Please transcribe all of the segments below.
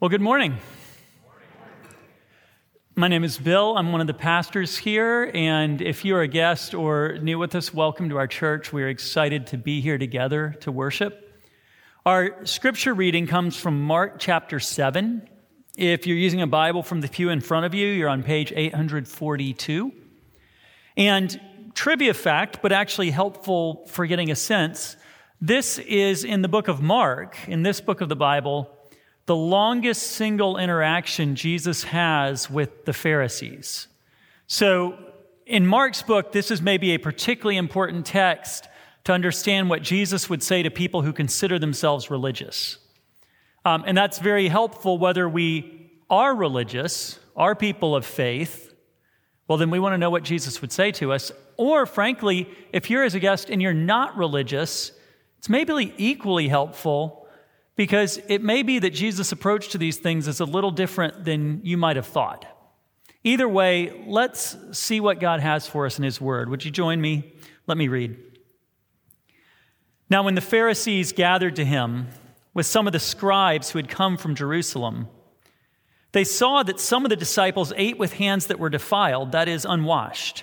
Well, good morning. My name is Bill. I'm one of the pastors here. And if you're a guest or new with us, welcome to our church. We're excited to be here together to worship. Our scripture reading comes from Mark chapter 7. If you're using a Bible from the pew in front of you, you're on page 842. And trivia fact, but actually helpful for getting a sense this is in the book of Mark, in this book of the Bible the longest single interaction Jesus has with the Pharisees. So, in Mark's book, this is maybe a particularly important text to understand what Jesus would say to people who consider themselves religious. Um, and that's very helpful whether we are religious, are people of faith. Well, then we want to know what Jesus would say to us. Or, frankly, if you're as a guest and you're not religious, it's maybe equally helpful because it may be that Jesus' approach to these things is a little different than you might have thought. Either way, let's see what God has for us in His Word. Would you join me? Let me read. Now, when the Pharisees gathered to him with some of the scribes who had come from Jerusalem, they saw that some of the disciples ate with hands that were defiled, that is, unwashed.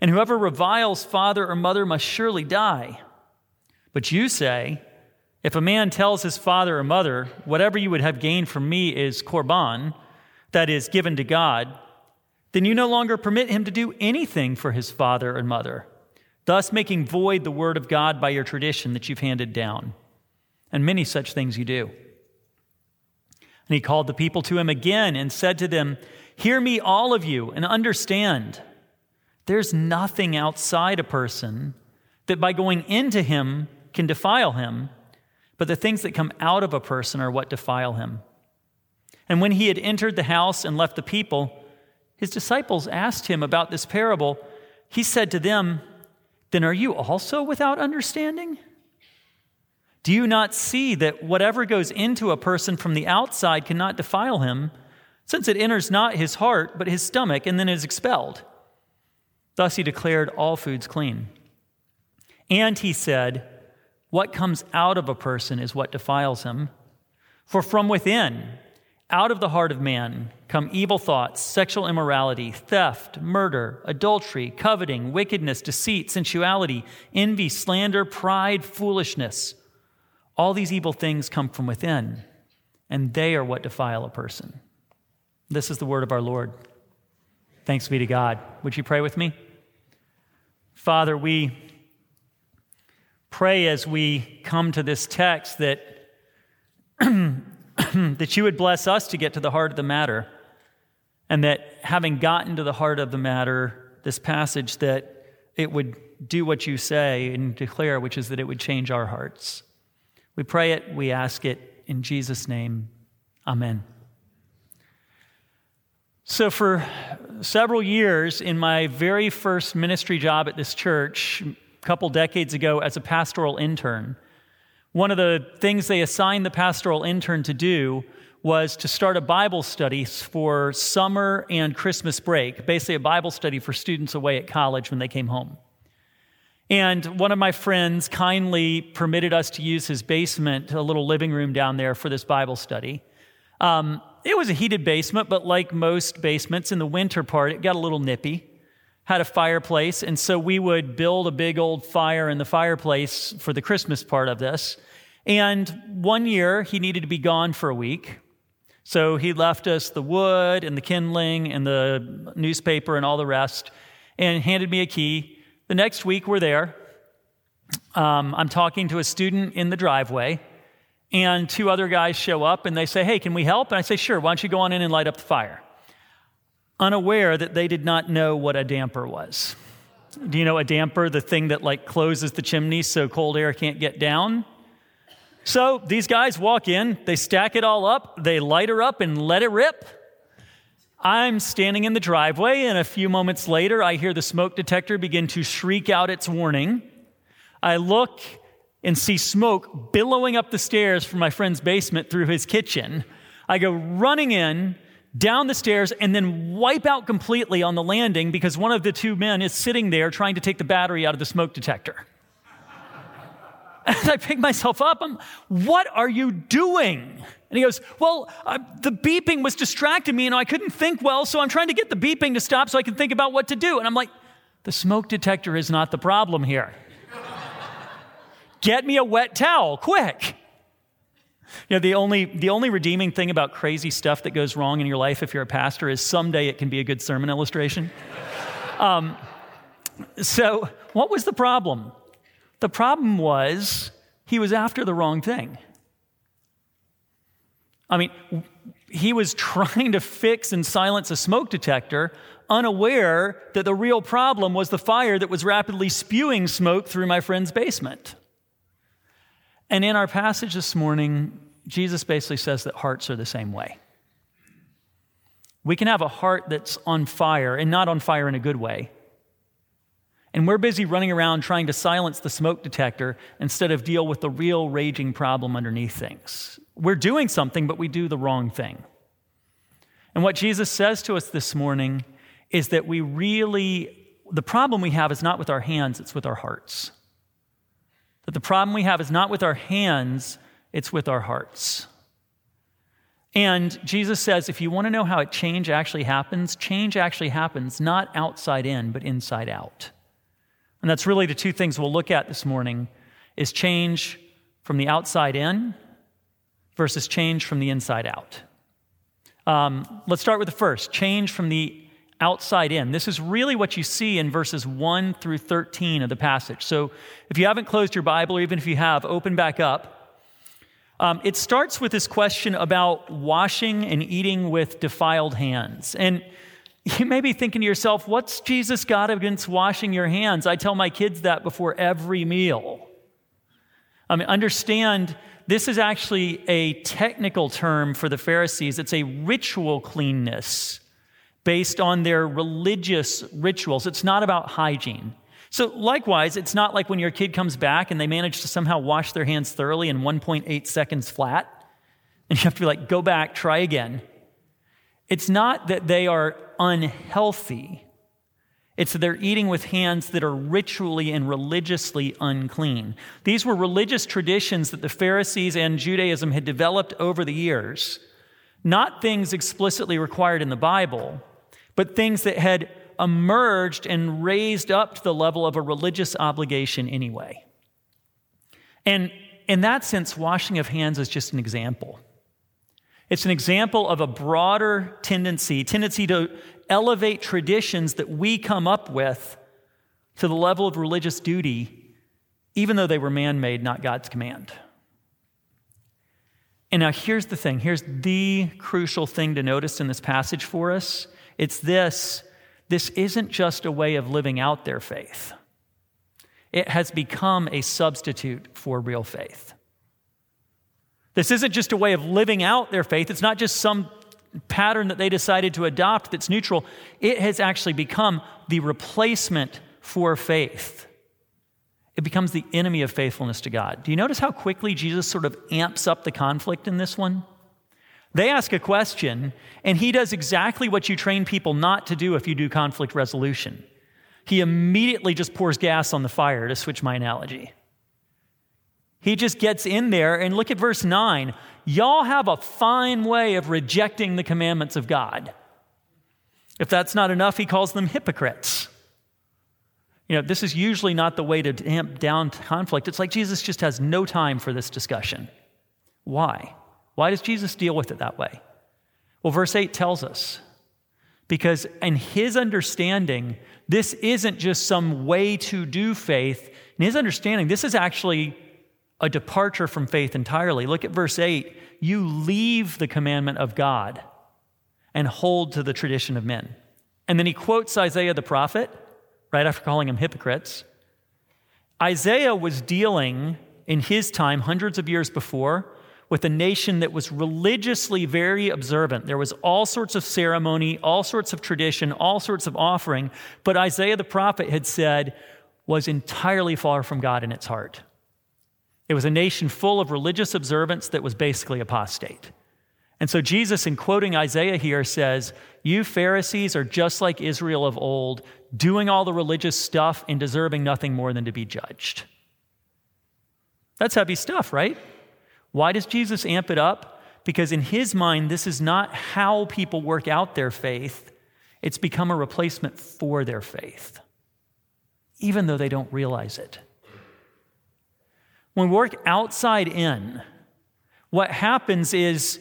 and whoever reviles father or mother must surely die. But you say, if a man tells his father or mother, whatever you would have gained from me is korban, that is, given to God, then you no longer permit him to do anything for his father and mother, thus making void the word of God by your tradition that you've handed down. And many such things you do. And he called the people to him again and said to them, Hear me, all of you, and understand. There's nothing outside a person that by going into him can defile him, but the things that come out of a person are what defile him. And when he had entered the house and left the people, his disciples asked him about this parable. He said to them, Then are you also without understanding? Do you not see that whatever goes into a person from the outside cannot defile him, since it enters not his heart, but his stomach, and then is expelled? Thus he declared all foods clean. And he said, What comes out of a person is what defiles him. For from within, out of the heart of man, come evil thoughts, sexual immorality, theft, murder, adultery, coveting, wickedness, deceit, sensuality, envy, slander, pride, foolishness. All these evil things come from within, and they are what defile a person. This is the word of our Lord. Thanks be to God. Would you pray with me? Father, we pray as we come to this text that, that you would bless us to get to the heart of the matter, and that having gotten to the heart of the matter, this passage, that it would do what you say and declare, which is that it would change our hearts. We pray it, we ask it in Jesus' name. Amen. So, for several years in my very first ministry job at this church, a couple decades ago, as a pastoral intern, one of the things they assigned the pastoral intern to do was to start a Bible study for summer and Christmas break, basically, a Bible study for students away at college when they came home. And one of my friends kindly permitted us to use his basement, a little living room down there, for this Bible study. Um, it was a heated basement, but like most basements, in the winter part, it got a little nippy. Had a fireplace, and so we would build a big old fire in the fireplace for the Christmas part of this. And one year, he needed to be gone for a week. So he left us the wood and the kindling and the newspaper and all the rest and handed me a key. The next week we're there. Um, I'm talking to a student in the driveway, and two other guys show up and they say, Hey, can we help? And I say, Sure, why don't you go on in and light up the fire? Unaware that they did not know what a damper was. Do you know a damper, the thing that like closes the chimney so cold air can't get down? So these guys walk in, they stack it all up, they light her up and let it rip. I'm standing in the driveway, and a few moments later, I hear the smoke detector begin to shriek out its warning. I look and see smoke billowing up the stairs from my friend's basement through his kitchen. I go running in, down the stairs, and then wipe out completely on the landing because one of the two men is sitting there trying to take the battery out of the smoke detector. And I pick myself up. I'm, what are you doing? And he goes, Well, uh, the beeping was distracting me and I couldn't think well, so I'm trying to get the beeping to stop so I can think about what to do. And I'm like, The smoke detector is not the problem here. Get me a wet towel, quick. You know, the only, the only redeeming thing about crazy stuff that goes wrong in your life if you're a pastor is someday it can be a good sermon illustration. um, so, what was the problem? The problem was he was after the wrong thing. I mean, he was trying to fix and silence a smoke detector, unaware that the real problem was the fire that was rapidly spewing smoke through my friend's basement. And in our passage this morning, Jesus basically says that hearts are the same way. We can have a heart that's on fire, and not on fire in a good way, and we're busy running around trying to silence the smoke detector instead of deal with the real raging problem underneath things. We're doing something, but we do the wrong thing. And what Jesus says to us this morning is that we really, the problem we have is not with our hands, it's with our hearts. That the problem we have is not with our hands, it's with our hearts. And Jesus says if you want to know how change actually happens, change actually happens not outside in, but inside out. And that's really the two things we'll look at this morning is change from the outside in versus change from the inside out. Um, let's start with the first change from the outside in. This is really what you see in verses 1 through 13 of the passage. So if you haven't closed your Bible, or even if you have, open back up. Um, it starts with this question about washing and eating with defiled hands. And you may be thinking to yourself, what's Jesus got against washing your hands? I tell my kids that before every meal. I mean, understand this is actually a technical term for the Pharisees. It's a ritual cleanness based on their religious rituals. It's not about hygiene. So, likewise, it's not like when your kid comes back and they manage to somehow wash their hands thoroughly in 1.8 seconds flat, and you have to be like, go back, try again. It's not that they are unhealthy, it's that they're eating with hands that are ritually and religiously unclean. These were religious traditions that the Pharisees and Judaism had developed over the years, not things explicitly required in the Bible, but things that had emerged and raised up to the level of a religious obligation anyway. And in that sense, washing of hands is just an example. It's an example of a broader tendency, tendency to elevate traditions that we come up with to the level of religious duty, even though they were man made, not God's command. And now here's the thing here's the crucial thing to notice in this passage for us it's this this isn't just a way of living out their faith, it has become a substitute for real faith. This isn't just a way of living out their faith, it's not just some pattern that they decided to adopt that's neutral. It has actually become the replacement for faith. It becomes the enemy of faithfulness to God. Do you notice how quickly Jesus sort of amps up the conflict in this one? They ask a question, and he does exactly what you train people not to do if you do conflict resolution. He immediately just pours gas on the fire, to switch my analogy. He just gets in there and look at verse 9. Y'all have a fine way of rejecting the commandments of God. If that's not enough, he calls them hypocrites. You know, this is usually not the way to damp down conflict. It's like Jesus just has no time for this discussion. Why? Why does Jesus deal with it that way? Well, verse 8 tells us because in his understanding, this isn't just some way to do faith. In his understanding, this is actually a departure from faith entirely. Look at verse 8. You leave the commandment of God and hold to the tradition of men. And then he quotes Isaiah the prophet, right after calling them hypocrites. Isaiah was dealing in his time, hundreds of years before, with a nation that was religiously very observant. There was all sorts of ceremony, all sorts of tradition, all sorts of offering, but Isaiah the prophet had said was entirely far from God in its heart. It was a nation full of religious observance that was basically apostate. And so Jesus, in quoting Isaiah here, says, You Pharisees are just like Israel of old, doing all the religious stuff and deserving nothing more than to be judged. That's heavy stuff, right? Why does Jesus amp it up? Because in his mind, this is not how people work out their faith, it's become a replacement for their faith, even though they don't realize it. When we work outside in, what happens is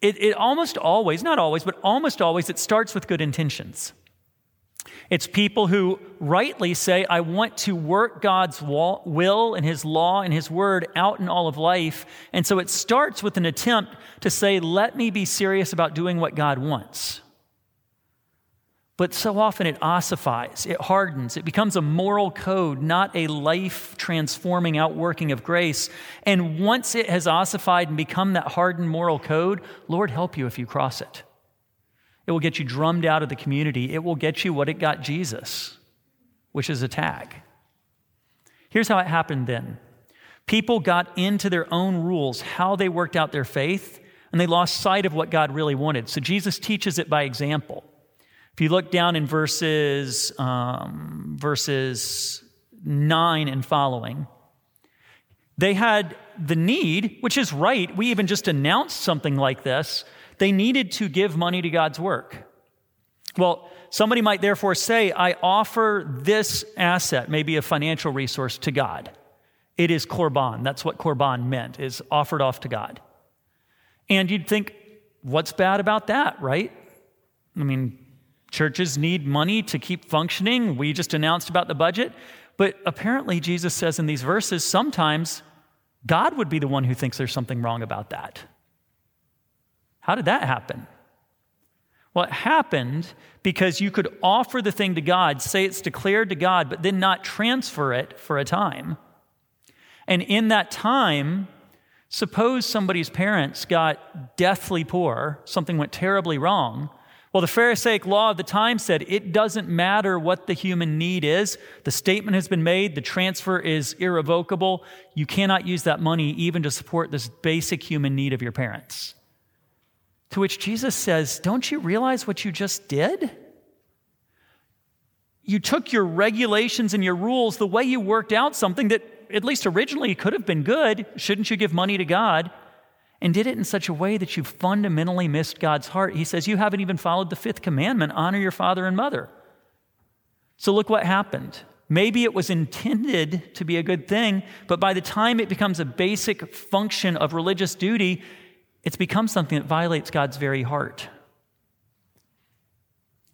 it, it almost always, not always, but almost always, it starts with good intentions. It's people who rightly say, I want to work God's will and His law and His word out in all of life. And so it starts with an attempt to say, let me be serious about doing what God wants. But so often it ossifies, it hardens, it becomes a moral code, not a life transforming outworking of grace. And once it has ossified and become that hardened moral code, Lord help you if you cross it. It will get you drummed out of the community. It will get you what it got Jesus, which is a tag. Here's how it happened then people got into their own rules, how they worked out their faith, and they lost sight of what God really wanted. So Jesus teaches it by example. If you look down in verses, um, verses 9 and following, they had the need, which is right. We even just announced something like this they needed to give money to God's work. Well, somebody might therefore say, I offer this asset, maybe a financial resource, to God. It is korban. That's what korban meant, is offered off to God. And you'd think, what's bad about that, right? I mean, churches need money to keep functioning. We just announced about the budget. But apparently, Jesus says in these verses, sometimes God would be the one who thinks there's something wrong about that. How did that happen? Well, it happened because you could offer the thing to God, say it's declared to God, but then not transfer it for a time. And in that time, suppose somebody's parents got deathly poor, something went terribly wrong. Well, the Pharisaic law of the time said it doesn't matter what the human need is. The statement has been made, the transfer is irrevocable. You cannot use that money even to support this basic human need of your parents. To which Jesus says, Don't you realize what you just did? You took your regulations and your rules, the way you worked out something that at least originally could have been good. Shouldn't you give money to God? And did it in such a way that you fundamentally missed God's heart. He says, You haven't even followed the fifth commandment honor your father and mother. So look what happened. Maybe it was intended to be a good thing, but by the time it becomes a basic function of religious duty, it's become something that violates God's very heart.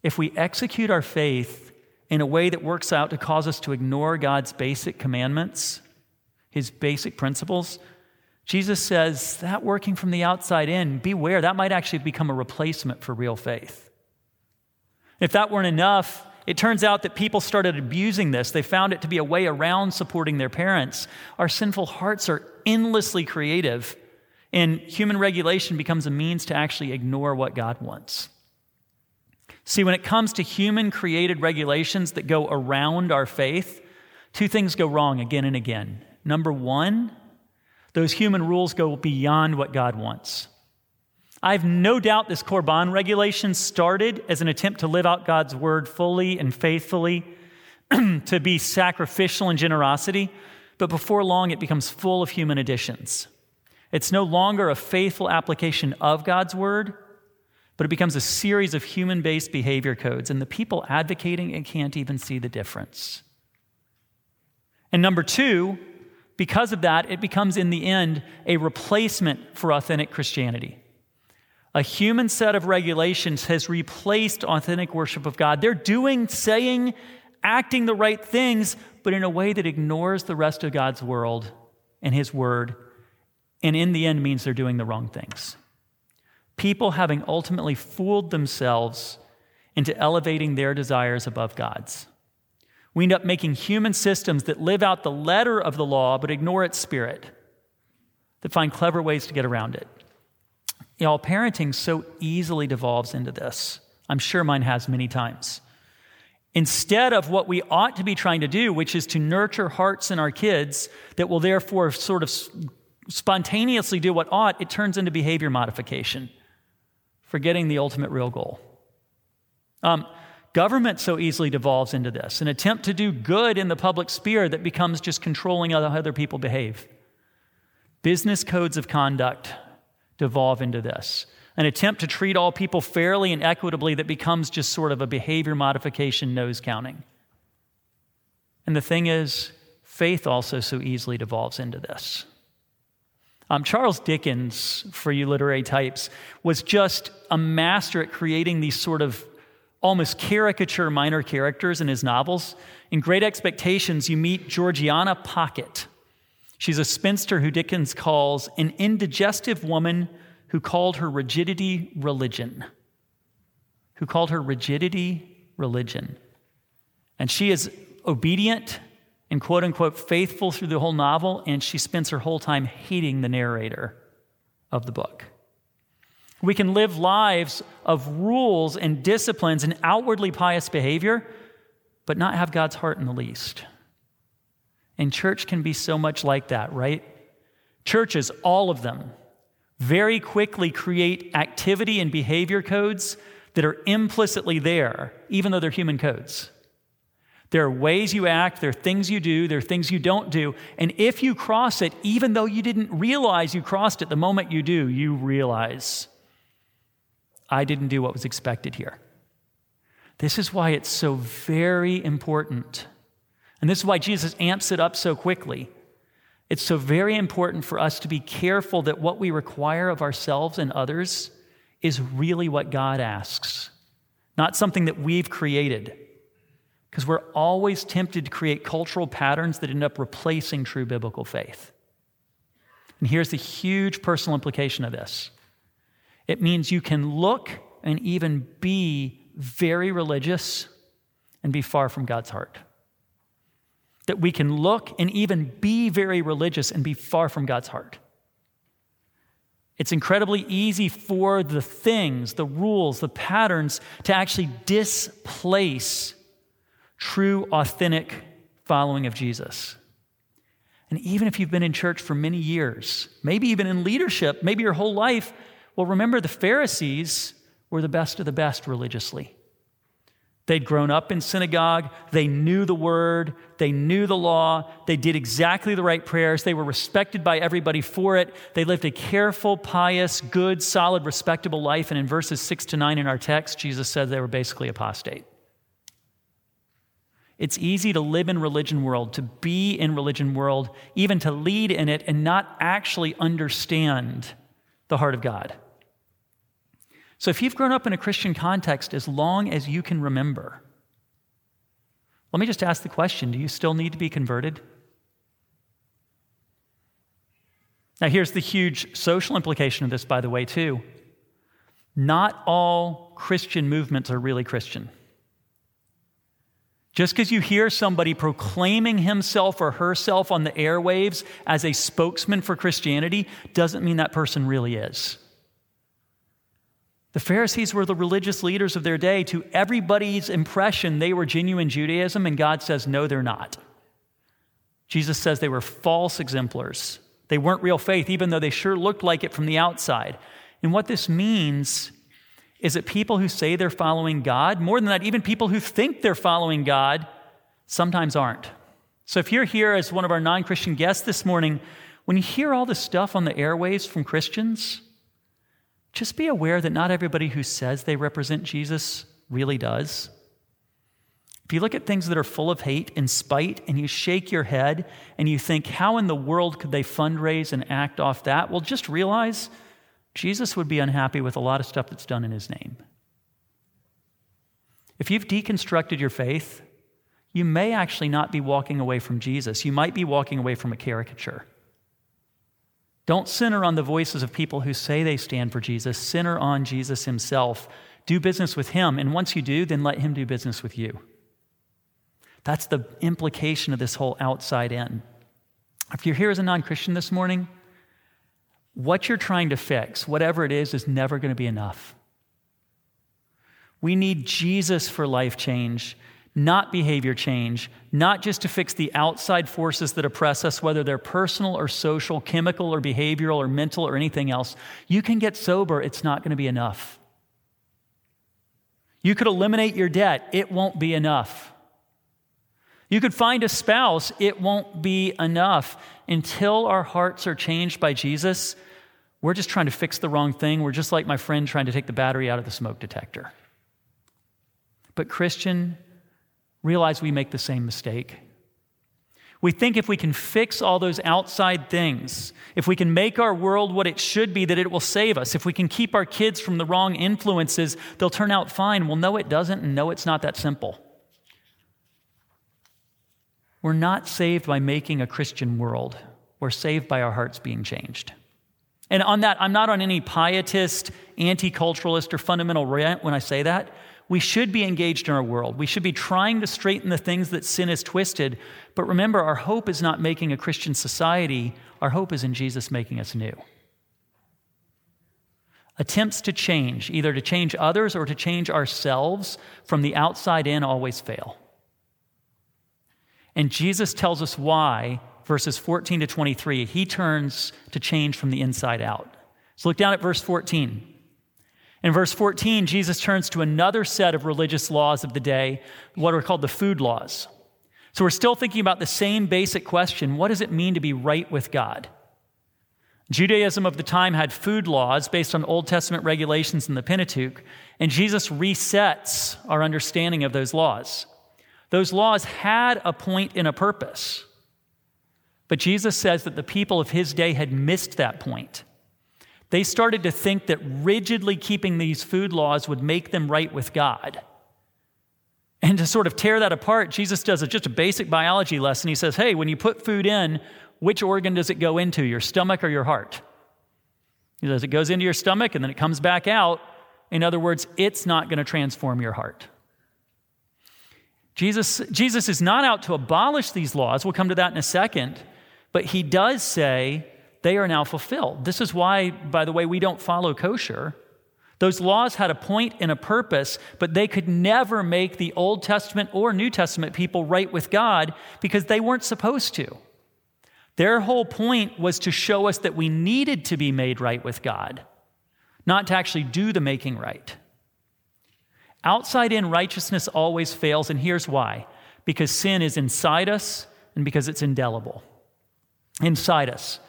If we execute our faith in a way that works out to cause us to ignore God's basic commandments, his basic principles, Jesus says that working from the outside in, beware, that might actually become a replacement for real faith. If that weren't enough, it turns out that people started abusing this. They found it to be a way around supporting their parents. Our sinful hearts are endlessly creative and human regulation becomes a means to actually ignore what God wants. See, when it comes to human created regulations that go around our faith, two things go wrong again and again. Number one, those human rules go beyond what God wants. I have no doubt this Korban regulation started as an attempt to live out God's word fully and faithfully, to be sacrificial in generosity, but before long it becomes full of human additions. It's no longer a faithful application of God's word, but it becomes a series of human based behavior codes, and the people advocating it can't even see the difference. And number two, because of that, it becomes in the end a replacement for authentic Christianity. A human set of regulations has replaced authentic worship of God. They're doing, saying, acting the right things, but in a way that ignores the rest of God's world and His Word, and in the end means they're doing the wrong things. People having ultimately fooled themselves into elevating their desires above God's. We end up making human systems that live out the letter of the law but ignore its spirit, that find clever ways to get around it. Y'all, parenting so easily devolves into this. I'm sure mine has many times. Instead of what we ought to be trying to do, which is to nurture hearts in our kids that will therefore sort of spontaneously do what ought, it turns into behavior modification, forgetting the ultimate real goal. Um, government so easily devolves into this an attempt to do good in the public sphere that becomes just controlling how other people behave. Business codes of conduct devolve into this an attempt to treat all people fairly and equitably that becomes just sort of a behavior modification nose counting. And the thing is, faith also so easily devolves into this. Um, Charles Dickens, for you literary types, was just a master at creating these sort of almost caricature minor characters in his novels. In Great Expectations, you meet Georgiana Pocket. She's a spinster who Dickens calls an indigestive woman who called her rigidity religion. Who called her rigidity religion. And she is obedient and quote unquote faithful through the whole novel, and she spends her whole time hating the narrator of the book. We can live lives of rules and disciplines and outwardly pious behavior, but not have God's heart in the least. And church can be so much like that, right? Churches, all of them, very quickly create activity and behavior codes that are implicitly there, even though they're human codes. There are ways you act, there are things you do, there are things you don't do. And if you cross it, even though you didn't realize you crossed it, the moment you do, you realize, I didn't do what was expected here. This is why it's so very important. And this is why Jesus amps it up so quickly. It's so very important for us to be careful that what we require of ourselves and others is really what God asks, not something that we've created. Because we're always tempted to create cultural patterns that end up replacing true biblical faith. And here's the huge personal implication of this it means you can look and even be very religious and be far from God's heart that we can look and even be very religious and be far from God's heart. It's incredibly easy for the things, the rules, the patterns to actually displace true, authentic following of Jesus. And even if you've been in church for many years, maybe even in leadership, maybe your whole life, well, remember the Pharisees were the best of the best religiously. They'd grown up in synagogue. They knew the word. They knew the law. They did exactly the right prayers. They were respected by everybody for it. They lived a careful, pious, good, solid, respectable life. And in verses six to nine in our text, Jesus said they were basically apostate. It's easy to live in religion world, to be in religion world, even to lead in it and not actually understand the heart of God. So if you've grown up in a Christian context as long as you can remember, let me just ask the question do you still need to be converted? Now, here's the huge social implication of this, by the way, too. Not all Christian movements are really Christian. Just because you hear somebody proclaiming himself or herself on the airwaves as a spokesman for Christianity doesn't mean that person really is. The Pharisees were the religious leaders of their day. To everybody's impression, they were genuine Judaism, and God says, no, they're not. Jesus says they were false exemplars. They weren't real faith, even though they sure looked like it from the outside. And what this means is that people who say they're following God, more than that, even people who think they're following God, sometimes aren't. So if you're here as one of our non Christian guests this morning, when you hear all this stuff on the airwaves from Christians, just be aware that not everybody who says they represent Jesus really does. If you look at things that are full of hate and spite and you shake your head and you think, how in the world could they fundraise and act off that? Well, just realize Jesus would be unhappy with a lot of stuff that's done in his name. If you've deconstructed your faith, you may actually not be walking away from Jesus. You might be walking away from a caricature. Don't center on the voices of people who say they stand for Jesus. Center on Jesus himself. Do business with him. And once you do, then let him do business with you. That's the implication of this whole outside in. If you're here as a non Christian this morning, what you're trying to fix, whatever it is, is never going to be enough. We need Jesus for life change, not behavior change, not just to fix the outside forces that oppress us, whether they're personal or social, chemical or behavioral or mental or anything else. You can get sober, it's not going to be enough. You could eliminate your debt, it won't be enough. You could find a spouse, it won't be enough. Until our hearts are changed by Jesus, we're just trying to fix the wrong thing. We're just like my friend trying to take the battery out of the smoke detector. But, Christian, realize we make the same mistake. We think if we can fix all those outside things, if we can make our world what it should be, that it will save us. If we can keep our kids from the wrong influences, they'll turn out fine. Well, no, it doesn't, and no, it's not that simple. We're not saved by making a Christian world, we're saved by our hearts being changed. And on that, I'm not on any pietist, anti culturalist, or fundamental rant when I say that. We should be engaged in our world. We should be trying to straighten the things that sin has twisted. But remember, our hope is not making a Christian society, our hope is in Jesus making us new. Attempts to change, either to change others or to change ourselves from the outside in, always fail. And Jesus tells us why, verses 14 to 23, he turns to change from the inside out. So look down at verse 14. In verse 14, Jesus turns to another set of religious laws of the day, what are called the food laws. So we're still thinking about the same basic question what does it mean to be right with God? Judaism of the time had food laws based on Old Testament regulations in the Pentateuch, and Jesus resets our understanding of those laws. Those laws had a point and a purpose, but Jesus says that the people of his day had missed that point. They started to think that rigidly keeping these food laws would make them right with God. And to sort of tear that apart, Jesus does a, just a basic biology lesson. He says, Hey, when you put food in, which organ does it go into, your stomach or your heart? He says, It goes into your stomach and then it comes back out. In other words, it's not going to transform your heart. Jesus, Jesus is not out to abolish these laws. We'll come to that in a second. But he does say they are now fulfilled. This is why, by the way, we don't follow kosher. Those laws had a point and a purpose, but they could never make the Old Testament or New Testament people right with God because they weren't supposed to. Their whole point was to show us that we needed to be made right with God, not to actually do the making right. Outside in righteousness always fails, and here's why because sin is inside us and because it's indelible. Inside us.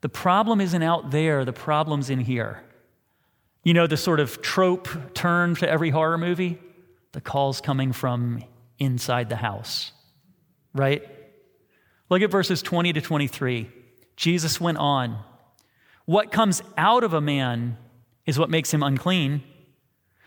The problem isn't out there, the problem's in here. You know, the sort of trope turn to every horror movie? The call's coming from inside the house, right? Look at verses 20 to 23. Jesus went on. What comes out of a man is what makes him unclean.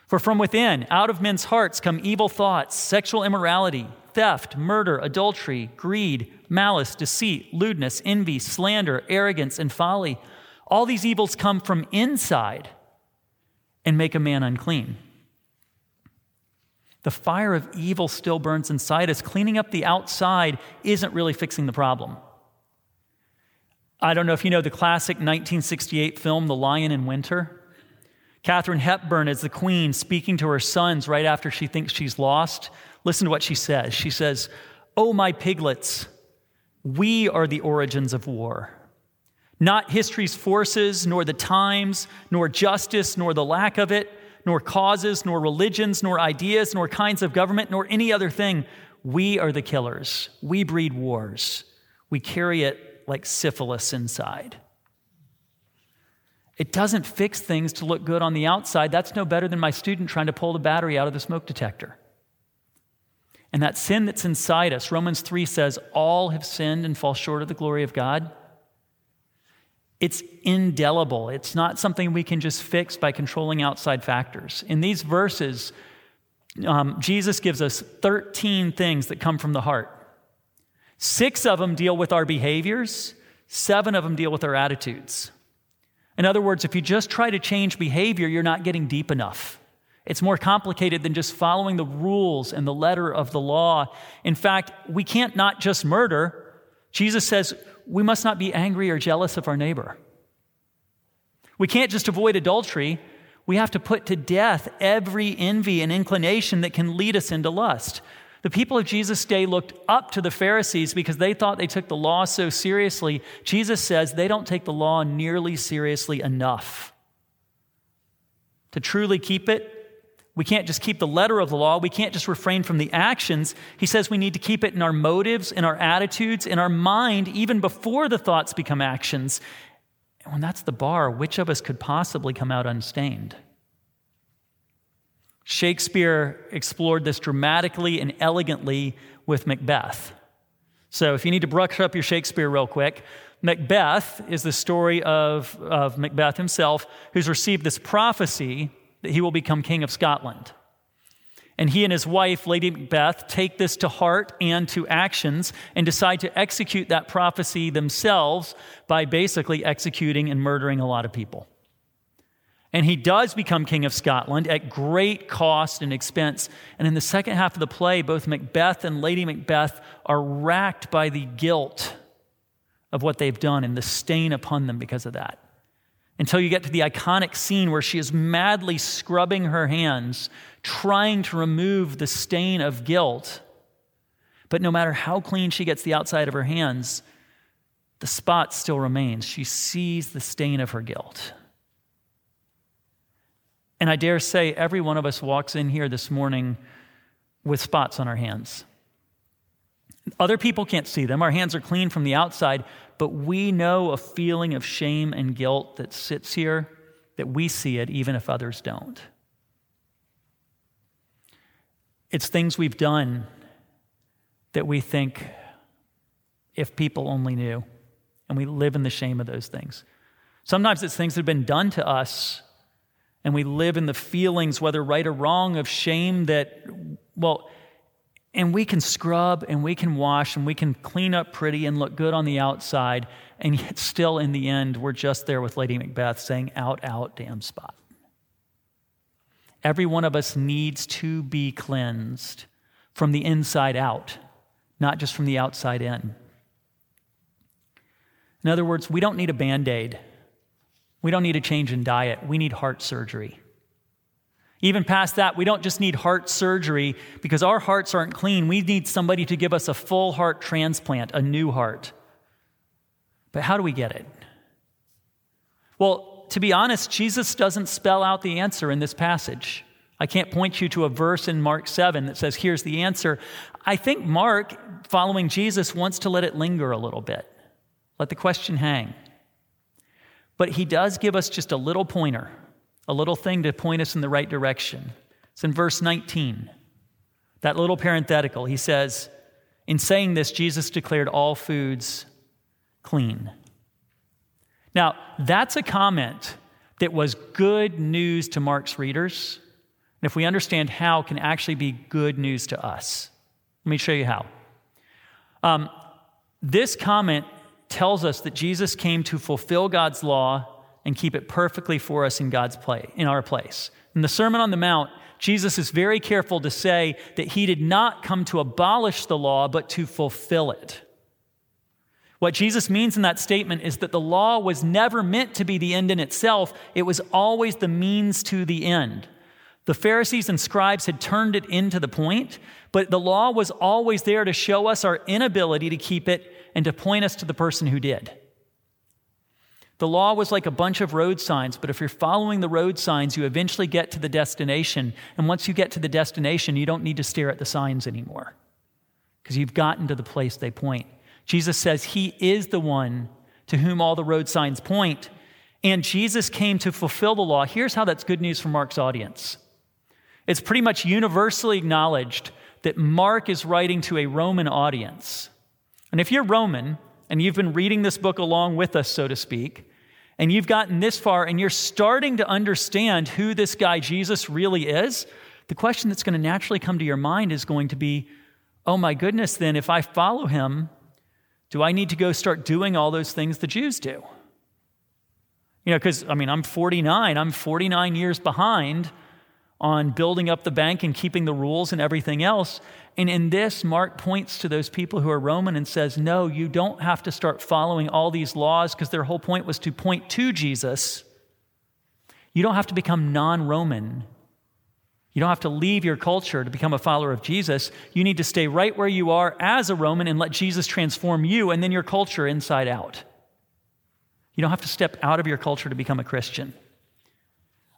For from within, out of men's hearts, come evil thoughts, sexual immorality theft, murder, adultery, greed, malice, deceit, lewdness, envy, slander, arrogance, and folly. All these evils come from inside and make a man unclean. The fire of evil still burns inside us. Cleaning up the outside isn't really fixing the problem. I don't know if you know the classic 1968 film, The Lion in Winter. Katharine Hepburn is the queen speaking to her sons right after she thinks she's lost. Listen to what she says. She says, Oh, my piglets, we are the origins of war. Not history's forces, nor the times, nor justice, nor the lack of it, nor causes, nor religions, nor ideas, nor kinds of government, nor any other thing. We are the killers. We breed wars. We carry it like syphilis inside. It doesn't fix things to look good on the outside. That's no better than my student trying to pull the battery out of the smoke detector. And that sin that's inside us, Romans 3 says, all have sinned and fall short of the glory of God. It's indelible. It's not something we can just fix by controlling outside factors. In these verses, um, Jesus gives us 13 things that come from the heart. Six of them deal with our behaviors, seven of them deal with our attitudes. In other words, if you just try to change behavior, you're not getting deep enough. It's more complicated than just following the rules and the letter of the law. In fact, we can't not just murder. Jesus says we must not be angry or jealous of our neighbor. We can't just avoid adultery. We have to put to death every envy and inclination that can lead us into lust. The people of Jesus' day looked up to the Pharisees because they thought they took the law so seriously. Jesus says they don't take the law nearly seriously enough. To truly keep it, we can't just keep the letter of the law. We can't just refrain from the actions. He says we need to keep it in our motives, in our attitudes, in our mind, even before the thoughts become actions. And when that's the bar, which of us could possibly come out unstained? Shakespeare explored this dramatically and elegantly with Macbeth. So, if you need to brush up your Shakespeare real quick, Macbeth is the story of, of Macbeth himself, who's received this prophecy that he will become king of Scotland. And he and his wife, Lady Macbeth, take this to heart and to actions and decide to execute that prophecy themselves by basically executing and murdering a lot of people. And he does become king of Scotland at great cost and expense. And in the second half of the play, both Macbeth and Lady Macbeth are racked by the guilt of what they've done and the stain upon them because of that. Until you get to the iconic scene where she is madly scrubbing her hands trying to remove the stain of guilt. But no matter how clean she gets the outside of her hands, the spot still remains. She sees the stain of her guilt. And I dare say every one of us walks in here this morning with spots on our hands. Other people can't see them. Our hands are clean from the outside, but we know a feeling of shame and guilt that sits here, that we see it even if others don't. It's things we've done that we think, if people only knew, and we live in the shame of those things. Sometimes it's things that have been done to us, and we live in the feelings, whether right or wrong, of shame that, well, and we can scrub and we can wash and we can clean up pretty and look good on the outside, and yet still in the end, we're just there with Lady Macbeth saying, out, out, damn spot. Every one of us needs to be cleansed from the inside out, not just from the outside in. In other words, we don't need a band aid. We don't need a change in diet. We need heart surgery. Even past that, we don't just need heart surgery because our hearts aren't clean. We need somebody to give us a full heart transplant, a new heart. But how do we get it? Well, to be honest, Jesus doesn't spell out the answer in this passage. I can't point you to a verse in Mark 7 that says, here's the answer. I think Mark, following Jesus, wants to let it linger a little bit, let the question hang. But he does give us just a little pointer, a little thing to point us in the right direction. It's in verse 19. That little parenthetical, he says, In saying this, Jesus declared all foods clean. Now, that's a comment that was good news to Mark's readers. And if we understand how, can actually be good news to us. Let me show you how. Um, this comment tells us that Jesus came to fulfill God's law and keep it perfectly for us in God's play, in our place. In the Sermon on the Mount, Jesus is very careful to say that he did not come to abolish the law, but to fulfill it. What Jesus means in that statement is that the law was never meant to be the end in itself, it was always the means to the end. The Pharisees and scribes had turned it into the point, but the law was always there to show us our inability to keep it and to point us to the person who did. The law was like a bunch of road signs, but if you're following the road signs, you eventually get to the destination. And once you get to the destination, you don't need to stare at the signs anymore because you've gotten to the place they point. Jesus says he is the one to whom all the road signs point, and Jesus came to fulfill the law. Here's how that's good news for Mark's audience it's pretty much universally acknowledged that Mark is writing to a Roman audience. And if you're Roman and you've been reading this book along with us, so to speak, and you've gotten this far and you're starting to understand who this guy Jesus really is, the question that's going to naturally come to your mind is going to be, oh my goodness, then if I follow him, do I need to go start doing all those things the Jews do? You know, because, I mean, I'm 49, I'm 49 years behind on building up the bank and keeping the rules and everything else. And in this, Mark points to those people who are Roman and says, no, you don't have to start following all these laws because their whole point was to point to Jesus. You don't have to become non Roman. You don't have to leave your culture to become a follower of Jesus. You need to stay right where you are as a Roman and let Jesus transform you and then your culture inside out. You don't have to step out of your culture to become a Christian.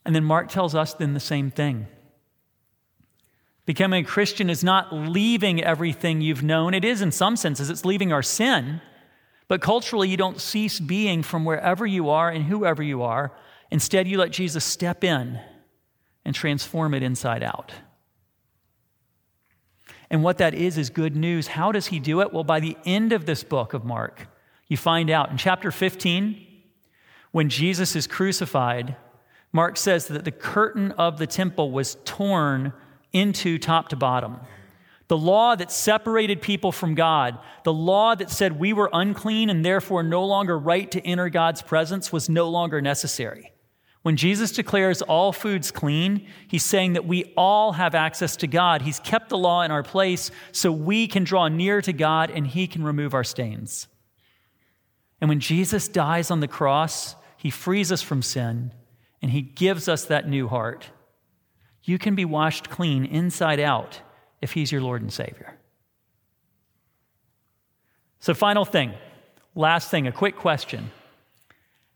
And then Mark tells us then the same thing. Becoming a Christian is not leaving everything you've known. It is in some senses, it's leaving our sin. But culturally, you don't cease being from wherever you are and whoever you are. Instead, you let Jesus step in and transform it inside out. And what that is, is good news. How does he do it? Well, by the end of this book of Mark, you find out. In chapter 15, when Jesus is crucified, Mark says that the curtain of the temple was torn into top to bottom. The law that separated people from God, the law that said we were unclean and therefore no longer right to enter God's presence, was no longer necessary. When Jesus declares all foods clean, he's saying that we all have access to God. He's kept the law in our place so we can draw near to God and he can remove our stains. And when Jesus dies on the cross, he frees us from sin and He gives us that new heart. You can be washed clean inside out if He's your Lord and Savior. So, final thing, last thing, a quick question.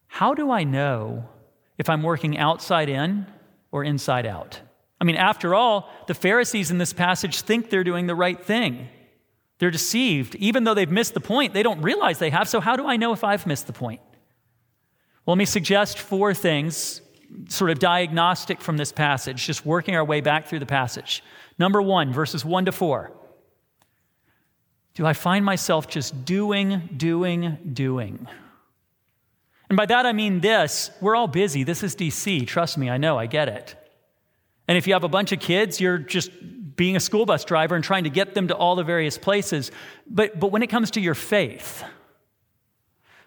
How do I know if I'm working outside in or inside out? I mean, after all, the Pharisees in this passage think they're doing the right thing. They're deceived. Even though they've missed the point, they don't realize they have. So, how do I know if I've missed the point? Well, let me suggest four things sort of diagnostic from this passage, just working our way back through the passage. Number one, verses one to four. Do I find myself just doing, doing, doing? And by that I mean this we're all busy. This is DC. Trust me, I know, I get it. And if you have a bunch of kids, you're just being a school bus driver and trying to get them to all the various places. But, but when it comes to your faith,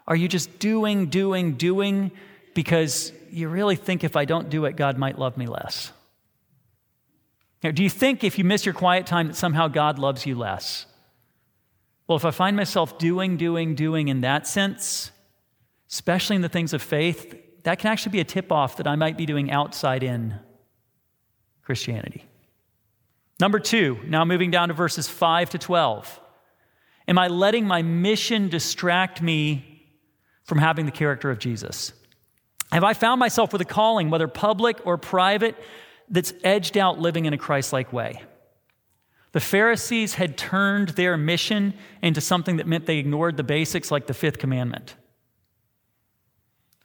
are you just doing, doing, doing because you really think if I don't do it, God might love me less? Now, do you think if you miss your quiet time that somehow God loves you less? Well, if I find myself doing, doing, doing in that sense, especially in the things of faith, that can actually be a tip off that I might be doing outside in Christianity. Number two, now moving down to verses 5 to 12. Am I letting my mission distract me from having the character of Jesus? Have I found myself with a calling, whether public or private, that's edged out living in a Christ like way? The Pharisees had turned their mission into something that meant they ignored the basics like the fifth commandment.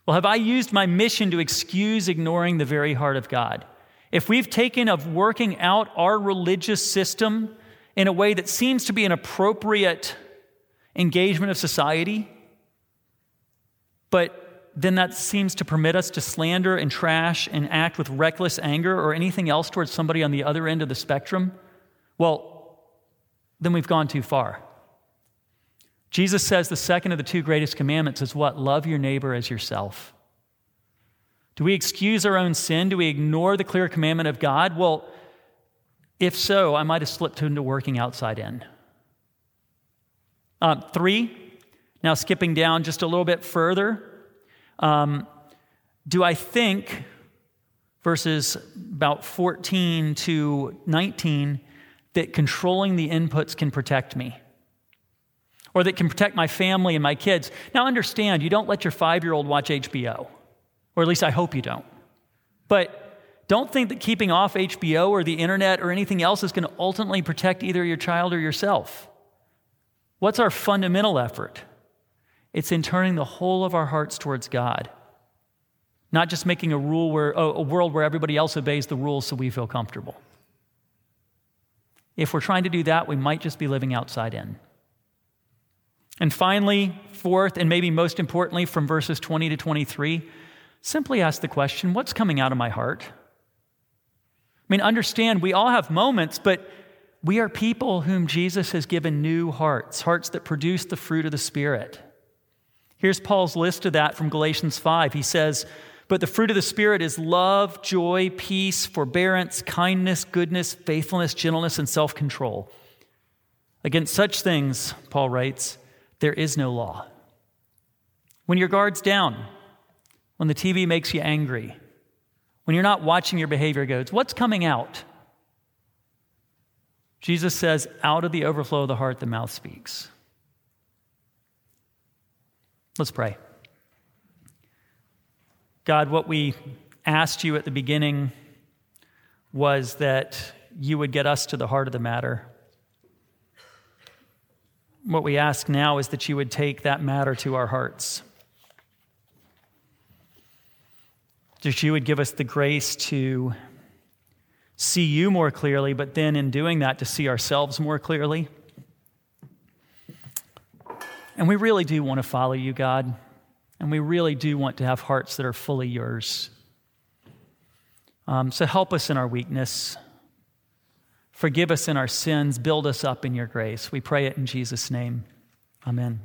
Well, have I used my mission to excuse ignoring the very heart of God? If we've taken of working out our religious system in a way that seems to be an appropriate engagement of society, but then that seems to permit us to slander and trash and act with reckless anger or anything else towards somebody on the other end of the spectrum, well, then we've gone too far. Jesus says the second of the two greatest commandments is what? Love your neighbor as yourself. Do we excuse our own sin? Do we ignore the clear commandment of God? Well, if so, I might have slipped into working outside in. Uh, three, now skipping down just a little bit further, um, do I think, verses about 14 to 19, that controlling the inputs can protect me? Or that can protect my family and my kids? Now, understand, you don't let your five year old watch HBO, or at least I hope you don't. But don't think that keeping off HBO or the internet or anything else is going to ultimately protect either your child or yourself. What's our fundamental effort? It's in turning the whole of our hearts towards God, not just making a rule where a world where everybody else obeys the rules so we feel comfortable. If we're trying to do that, we might just be living outside in. And finally, fourth, and maybe most importantly, from verses 20 to 23, simply ask the question what's coming out of my heart? I mean, understand we all have moments, but we are people whom Jesus has given new hearts, hearts that produce the fruit of the Spirit. Here's Paul's list of that from Galatians 5. He says, But the fruit of the Spirit is love, joy, peace, forbearance, kindness, goodness, faithfulness, gentleness, and self control. Against such things, Paul writes, there is no law. When your guard's down, when the TV makes you angry, when you're not watching your behavior goes, what's coming out? Jesus says, out of the overflow of the heart, the mouth speaks. Let's pray. God, what we asked you at the beginning was that you would get us to the heart of the matter. What we ask now is that you would take that matter to our hearts. That you would give us the grace to see you more clearly, but then in doing that, to see ourselves more clearly. And we really do want to follow you, God. And we really do want to have hearts that are fully yours. Um, so help us in our weakness. Forgive us in our sins. Build us up in your grace. We pray it in Jesus' name. Amen.